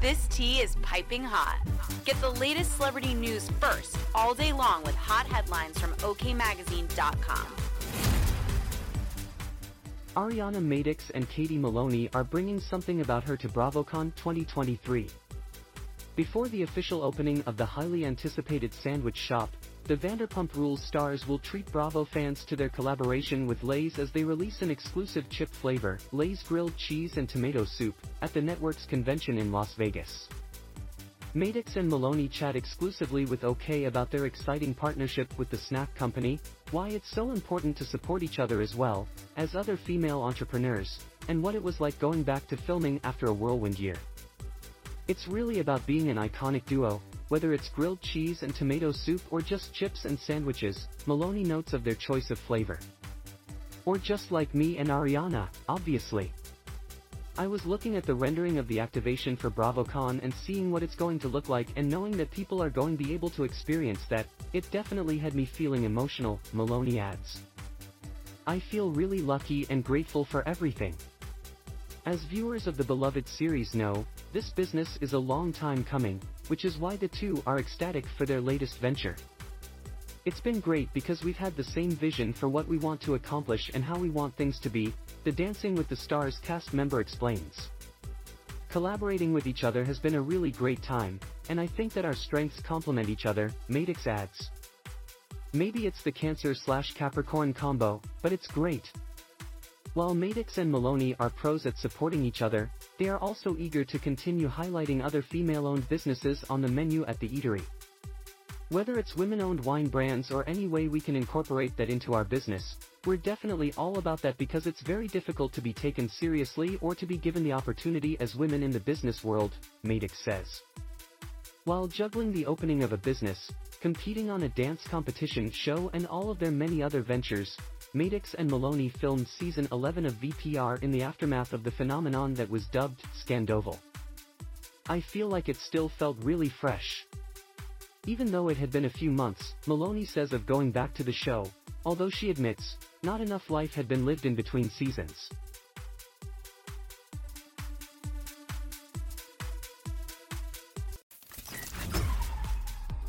This tea is piping hot. Get the latest celebrity news first all day long with hot headlines from OKMagazine.com. Ariana Madix and Katie Maloney are bringing something about her to BravoCon 2023. Before the official opening of the highly anticipated sandwich shop, the Vanderpump Rules stars will treat Bravo fans to their collaboration with Lay's as they release an exclusive chip flavor, Lay's Grilled Cheese and Tomato Soup, at the network's convention in Las Vegas. Madix and Maloney chat exclusively with OK about their exciting partnership with the snack company, why it's so important to support each other as well, as other female entrepreneurs, and what it was like going back to filming after a whirlwind year. It's really about being an iconic duo, whether it's grilled cheese and tomato soup or just chips and sandwiches, Maloney notes of their choice of flavor. Or just like me and Ariana, obviously. I was looking at the rendering of the activation for BravoCon and seeing what it's going to look like and knowing that people are going to be able to experience that, it definitely had me feeling emotional, Maloney adds. I feel really lucky and grateful for everything. As viewers of the beloved series know, this business is a long time coming, which is why the two are ecstatic for their latest venture. It's been great because we've had the same vision for what we want to accomplish and how we want things to be, the Dancing with the Stars cast member explains. Collaborating with each other has been a really great time, and I think that our strengths complement each other, Madix adds. Maybe it's the Cancer slash Capricorn combo, but it's great. While Madix and Maloney are pros at supporting each other, they are also eager to continue highlighting other female-owned businesses on the menu at the eatery. Whether it's women-owned wine brands or any way we can incorporate that into our business, we're definitely all about that because it's very difficult to be taken seriously or to be given the opportunity as women in the business world, Madix says. While juggling the opening of a business, competing on a dance competition show and all of their many other ventures, Madix and Maloney filmed season 11 of VPR in the aftermath of the phenomenon that was dubbed Scandoval. I feel like it still felt really fresh. Even though it had been a few months, Maloney says of going back to the show, although she admits, not enough life had been lived in between seasons.